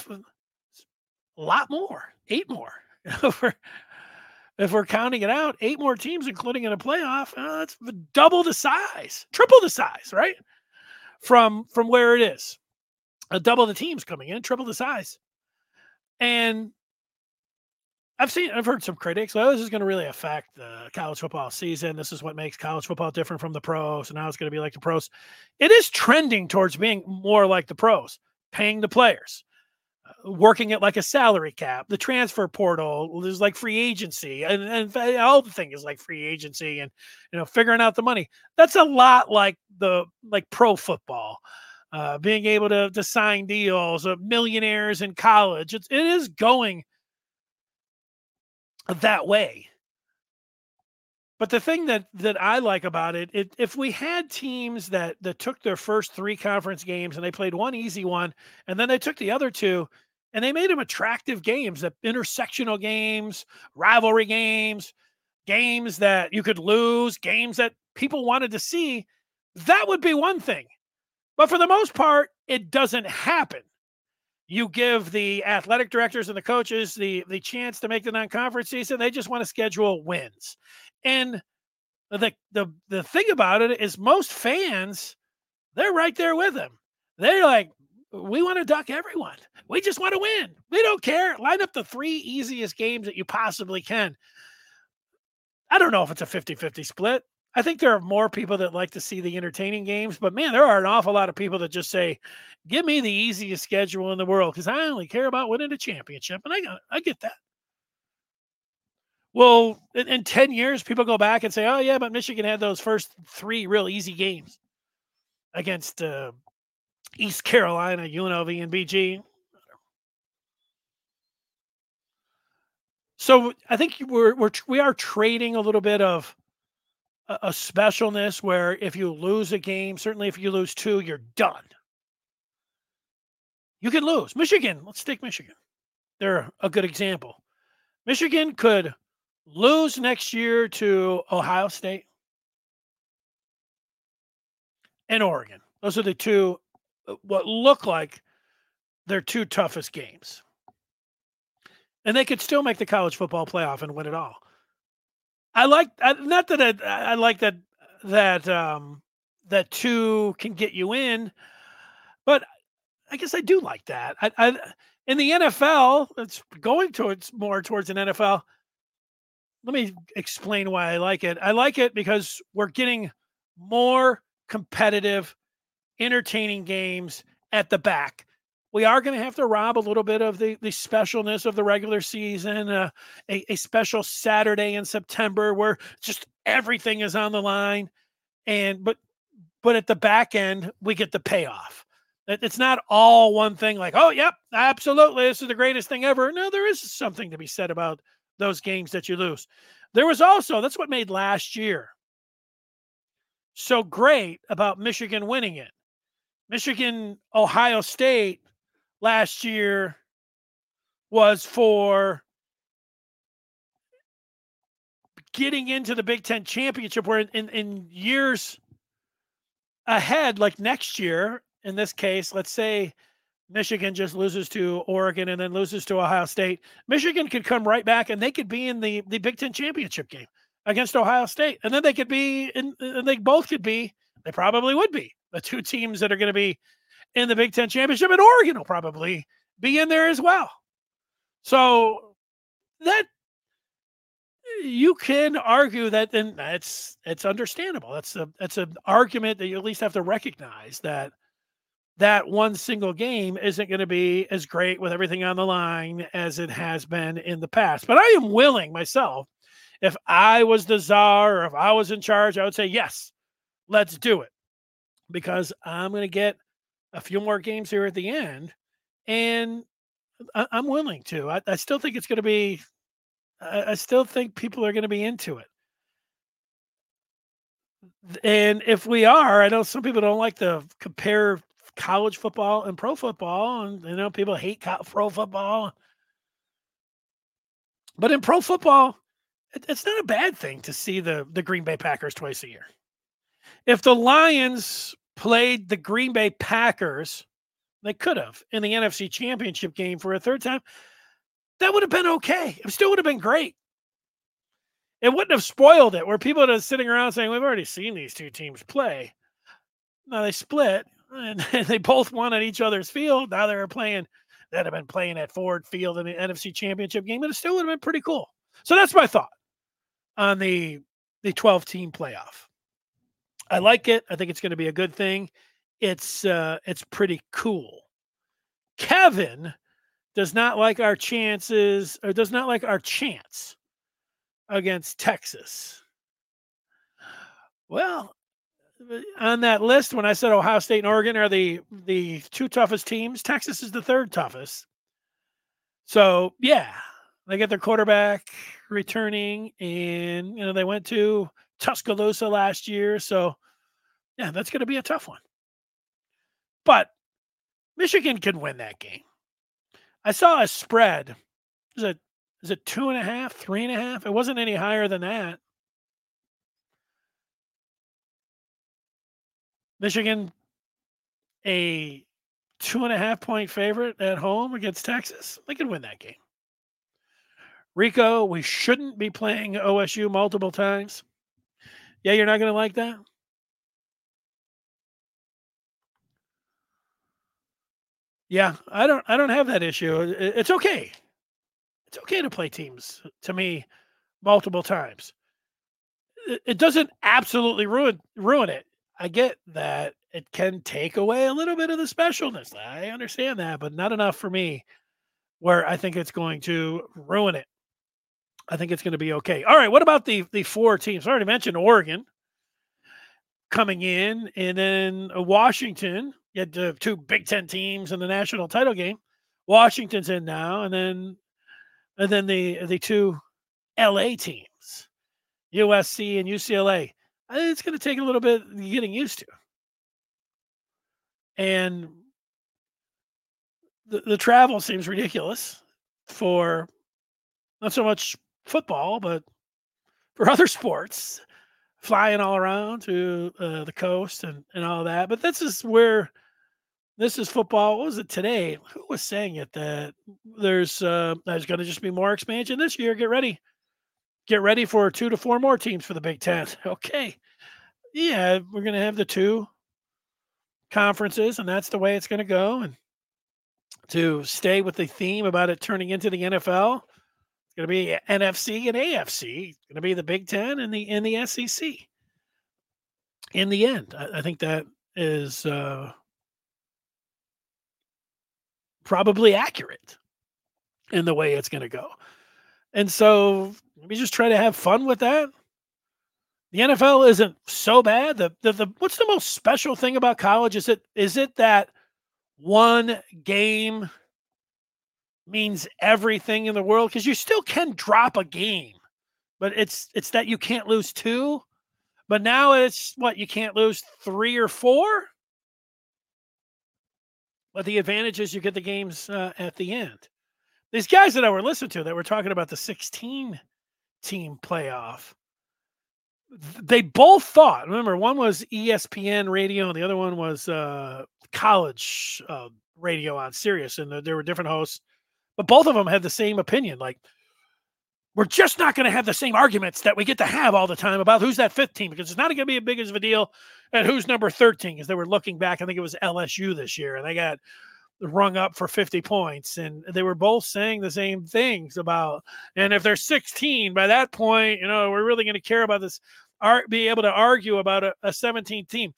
Speaker 1: a lot more, eight more. we're, if we're counting it out, eight more teams, including in a playoff, uh, that's double the size, triple the size, right? From from where it is, uh, double the teams coming in, triple the size, and I've seen, I've heard some critics. Well, this is going to really affect the college football season. This is what makes college football different from the pros. And now it's going to be like the pros. It is trending towards being more like the pros, paying the players, working it like a salary cap. The transfer portal is like free agency, and, and all the thing is like free agency, and you know, figuring out the money. That's a lot like the like pro football. Uh, being able to, to sign deals, of millionaires in college. It's, it is going that way. But the thing that that I like about it, it, if we had teams that that took their first three conference games and they played one easy one, and then they took the other two, and they made them attractive games, that intersectional games, rivalry games, games that you could lose, games that people wanted to see, that would be one thing. But for the most part, it doesn't happen you give the athletic directors and the coaches the the chance to make the non-conference season they just want to schedule wins and the the the thing about it is most fans they're right there with them they're like we want to duck everyone. We just want to win. We don't care. Line up the three easiest games that you possibly can. I don't know if it's a 50-50 split. I think there are more people that like to see the entertaining games, but man, there are an awful lot of people that just say, "Give me the easiest schedule in the world," because I only care about winning a championship, and I I get that. Well, in, in, 10 years, people go back and say, oh, yeah, but Michigan had those first three real easy games against uh, East Carolina, UNLV, and BG. So I think we're, we're we are trading a little bit of a, specialness where if you lose a game, certainly if you lose two, you're done. You could lose. Michigan, let's take Michigan. They're a good example. Michigan could lose next year to Ohio State and Oregon. Those are the two, uh, what look like their two toughest games. And they could still make the college football playoff and win it all. I like not that I, I like that that um that two can get you in, but I guess I do like that. I, I in the NFL, it's going towards more towards an NFL. Let me explain why I like it. I like it because we're getting more competitive, entertaining games at the back we are going to have to rob a little bit of the the specialness of the regular season. Uh, a, a special Saturday in September where just everything is on the line, and but but at the back end we get the payoff. It's not all one thing like, oh, yep, absolutely, this is the greatest thing ever. No, there is something to be said about those games that you lose. There was also, that's what made last year so great about Michigan winning it. Michigan, Ohio State last year was for getting into the Big Ten championship, where in, in years ahead, like next year, in this case, let's say Michigan just loses to Oregon and then loses to Ohio State, Michigan could come right back and they could be in the, the Big Ten championship game against Ohio State. And then they could be in, and they both could be, they probably would be the two teams that are going to be in the Big Ten championship, and Oregon will probably be in there as well. So that you can argue that, and that's it's understandable. That's a that's an argument that you at least have to recognize that that one single game isn't going to be as great with everything on the line as it has been in the past. But I am willing myself, if I was the czar or if I was in charge, I would say, yes, let's do it because I'm going to get a few more games here at the end. And I, am willing to. I, I, still think it's going to be, I, I still think people are going to be into it. And if we are, I know some people don't like to compare college football and pro football, and you know people hate pro football. But in pro football, it, it's not a bad thing to see the the Green Bay Packers twice a year. If the Lions played the Green Bay Packers, they could have in the NFC Championship game for a third time. That would have been okay. It still would have been great. It wouldn't have spoiled it where people are sitting around saying, We've already seen these two teams play. Now they split and they both won at each other's field. Now they're playing, That'd have been playing at Ford Field in the NFC Championship game, but it still would have been pretty cool. So that's my thought on the the 12 team playoff. I like it. I think it's going to be a good thing. It's uh it's pretty cool. Kevin does not like our chances or does not like our chance against Texas. Well, on that list when I said Ohio State and Oregon are the the two toughest teams, Texas is the third toughest. So yeah, they get their quarterback returning, and you know they went to Tuscaloosa last year, so yeah, that's going to be a tough one. But Michigan can win that game. I saw a spread. Is it is it two and a half, three and a half? It wasn't any higher than that. Michigan, a two and a half point favorite at home against Texas. They could win that game. Rico, we shouldn't be playing OSU multiple times. Yeah, you're not going to like that? Yeah, I don't I don't have that issue. It's okay. It's okay to play teams to me multiple times. It doesn't absolutely ruin ruin it. I get that it can take away a little bit of the specialness. I understand that, but not enough for me where I think it's going to ruin it. I think it's going to be okay. All right, what about the the four teams? I already mentioned Oregon coming in, and then uh, Washington. You had the two Big Ten teams in the national title game. Washington's in now, and then and then the the two LA teams, USC and UCLA it's going to take a little bit getting used to. And the, the travel seems ridiculous for not so much football, but for other sports, flying all around to uh, the coast and, and all that. But this is where this is football. What was it today? Who was saying it that there's uh, there's going to just be more expansion this year? Get ready get ready for two to four more teams for the Big Ten. Okay. Yeah, we're going to have the two conferences, and that's the way it's going to go. And to stay with the theme about it turning into the NFL, it's going to be NFC and AFC. It's going to be the Big Ten and the and the SEC. In the end, I, I think that is uh, probably accurate in the way it's going to go. And so maybe just try to have fun with that. The NFL isn't so bad. The, the, the what's the most special thing about college? Is it is it that one game means everything in the world? Because you still can drop a game, but it's it's that you can't lose two. But now it's what you can't lose three or four. But the advantage is you get the games uh, at the end these guys that I were listening to that were talking about the 16 team playoff, they both thought. Remember, one was ESPN radio, and the other one was uh, college uh, radio on Sirius, and there were different hosts, but both of them had the same opinion. Like, we're just not going to have the same arguments that we get to have all the time about who's that fifth team because it's not going to be as big as a deal and who's number 13 because they were looking back. I think it was LSU this year, and they got rung up for 50 points and they were both saying the same things about and if they're 16 by that point you know we're really going to care about this art be able to argue about a, a 17 team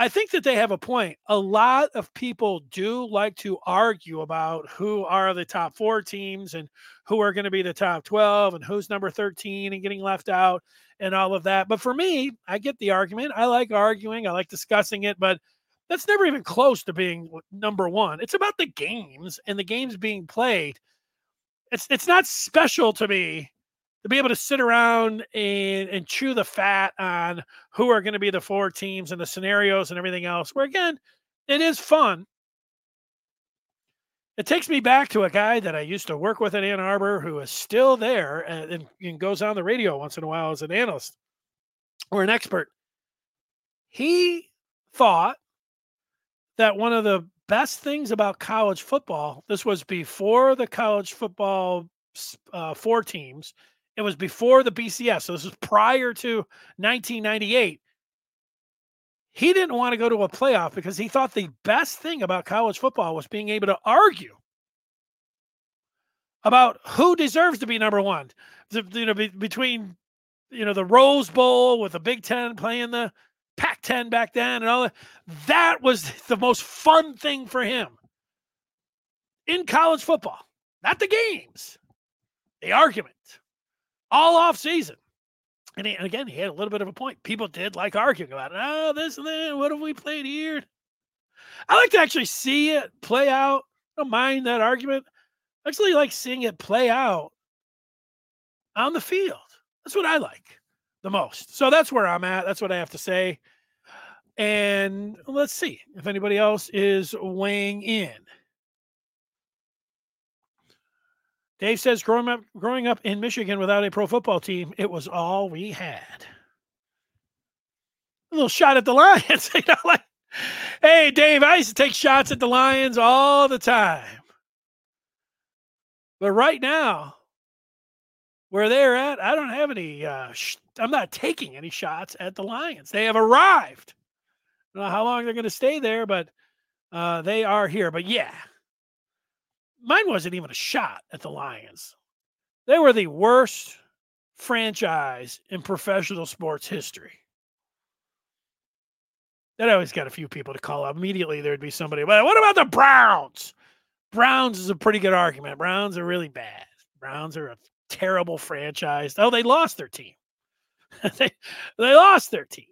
Speaker 1: I think that they have a point. A lot of people do like to argue about who are the top four teams and who are going to be the top 12 and who's number 13 and getting left out and all of that. But for me, I get the argument. I like arguing, I like discussing it, but that's never even close to being number one. It's about the games and the games being played. It's it's not special to me to be able to sit around and, and chew the fat on who are going to be the four teams and the scenarios and everything else. Where again, it is fun. It takes me back to a guy that I used to work with in Ann Arbor who is still there and, and, and goes on the radio once in a while as an analyst or an expert. He thought that one of the best things about college football, this was before the college football uh, four teams, it was before the BCS. So this was prior to 1998. He didn't want to go to a playoff because he thought the best thing about college football was being able to argue about who deserves to be number one. You know, between you know the Rose Bowl with the Big Ten playing the Pac-10 back then and all that. That was the most fun thing for him in college football, not the games, the argument all off season. And, he, and again, he had a little bit of a point. People did like arguing about it. Oh, this and that. What have we played here? I like to actually see it play out. I don't mind that argument. I actually like seeing it play out on the field. That's what I like the most. So that's where I'm at. That's what I have to say. And let's see if anybody else is weighing in. Dave says growing up growing up in Michigan without a pro football team, it was all we had. A little shot at the Lions. you know, like, hey, Dave, I used to take shots at the Lions all the time. But right now, where they're at, I don't have any. Uh, sh- I'm not taking any shots at the Lions. They have arrived. I don't know how long they're going to stay there, but uh, they are here. But yeah, mine wasn't even a shot at the Lions. They were the worst franchise in professional sports history. That always got a few people to call up. Immediately there'd be somebody, but what about the Browns? Browns is a pretty good argument. Browns are really bad. Browns are a terrible franchise. Oh, they lost their team. they they lost their team.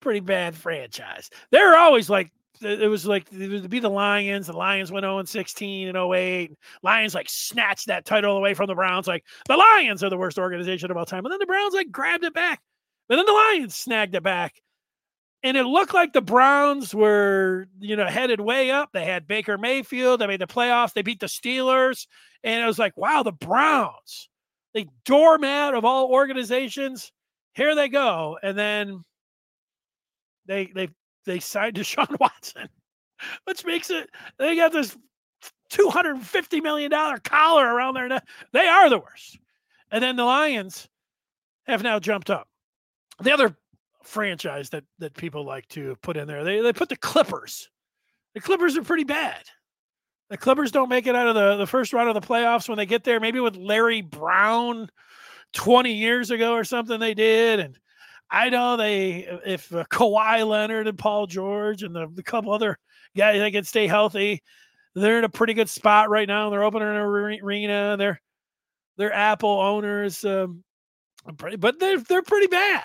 Speaker 1: Pretty bad franchise. They're always like it was like it would be the Lions. The Lions went 0 16 and 08. Lions like snatched that title away from the Browns. Like the Lions are the worst organization of all time. And then the Browns like grabbed it back. But then the Lions snagged it back. And it looked like the Browns were, you know, headed way up. They had Baker Mayfield. They made the playoffs. They beat the Steelers. And it was like, wow, the Browns, the doormat of all organizations. Here they go. And then they they they signed Deshaun Watson, which makes it they got this two hundred and fifty million dollar collar around their neck. They are the worst. And then the Lions have now jumped up. The other franchise that that people like to put in there, they they put the Clippers. The Clippers are pretty bad. The Clippers don't make it out of the, the first round of the playoffs when they get there. Maybe with Larry Brown 20 years ago or something they did. And I know they if uh, Kawhi Leonard and Paul George and the, the couple other guys that can stay healthy, they're in a pretty good spot right now. They're opening an arena. They're they're Apple owners, um, but they're they're pretty bad.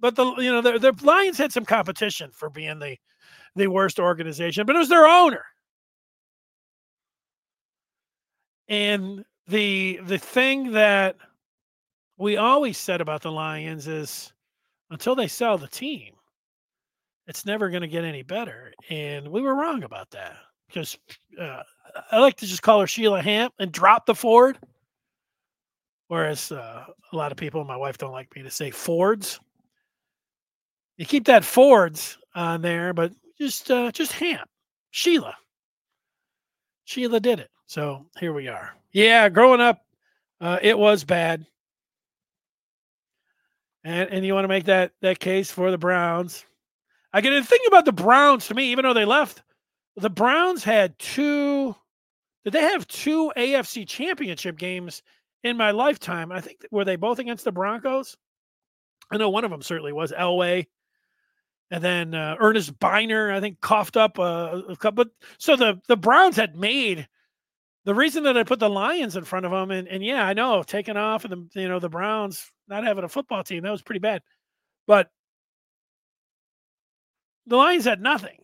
Speaker 1: But the you know the the Lions had some competition for being the the worst organization, but it was their owner. And the the thing that we always said about the Lions is until they sell the team, it's never going to get any better. And we were wrong about that because uh, I like to just call her Sheila Hamp and drop the Ford. Whereas uh, a lot of people, my wife don't like me to say Fords. You keep that Fords on there, but just uh, just Hamp, Sheila. Sheila did it. So here we are. Yeah, growing up, uh, it was bad. And and you want to make that that case for the Browns. I get the thing about the Browns to me, even though they left, the Browns had two. Did they have two AFC championship games in my lifetime? I think were they both against the Broncos? I know one of them certainly was Elway. and then uh, Earnest Byner, I think, coughed up a, a couple. So the the Browns had made the reason that I put the Lions in front of them, and, and yeah, I know taking off and the you know the Browns not having a football team that was pretty bad, but the Lions had nothing.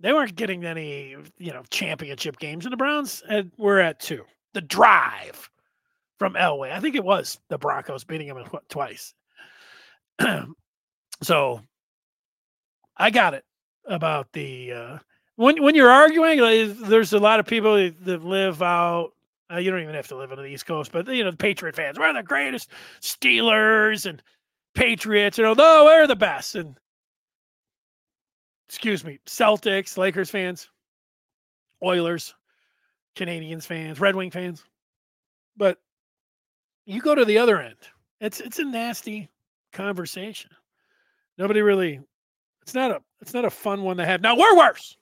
Speaker 1: They weren't getting any you know championship games, and the Browns had, were at two. The drive from Elway, I think it was the Broncos beating them twice. so I got it about the uh, when when you're arguing. There's a lot of people that live out. Uh, you don't even have to live on the East Coast, but you know the Patriot fans. We're the greatest Steelers and Patriots. You know, no, we're the best. And excuse me, Celtics, Lakers fans, Oilers, Canadiens fans, Red Wing fans. But you go to the other end. It's it's a nasty conversation. Nobody really it's not a it's not a fun one to have. Now we're worse.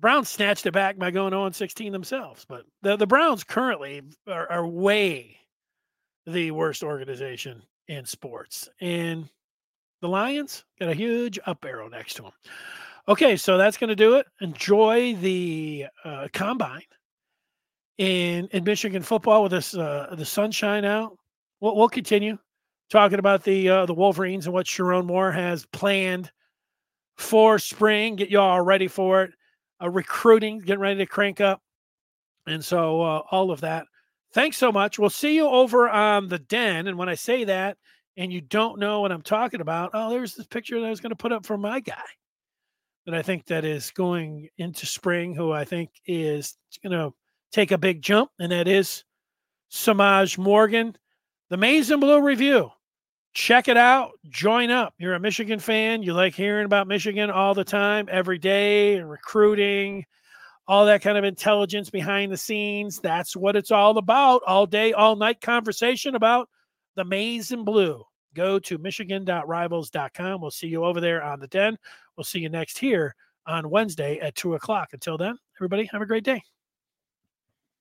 Speaker 1: Browns snatched it back by going 0 16 themselves, but the, the Browns currently are, are way the worst organization in sports. And the Lions got a huge up arrow next to them. Okay, so that's going to do it. Enjoy the uh, combine in in Michigan football with this uh, the sunshine out. We'll, we'll continue talking about the uh, the Wolverines and what Sherrone Moore has planned for spring. Get you all ready for it. Uh, recruiting, getting ready to crank up, and so uh, all of that. Thanks so much. We'll see you over on the Den. And when I say that, and you don't know what I'm talking about, oh, there's this picture that I was going to put up for my guy that I think that is going into spring, who I think is going to take a big jump, and that is Semaj Morgan, the Maize and Blue Review check it out. Join up. You're a Michigan fan. You like hearing about Michigan all the time, every day, recruiting, all that kind of intelligence behind the scenes. That's what it's all about. All day, all night conversation about the maize and blue. Go to michigan.rivals.com. We'll see you over there on the den. We'll see you next here on Wednesday at two o'clock. Until then, everybody, have a great day.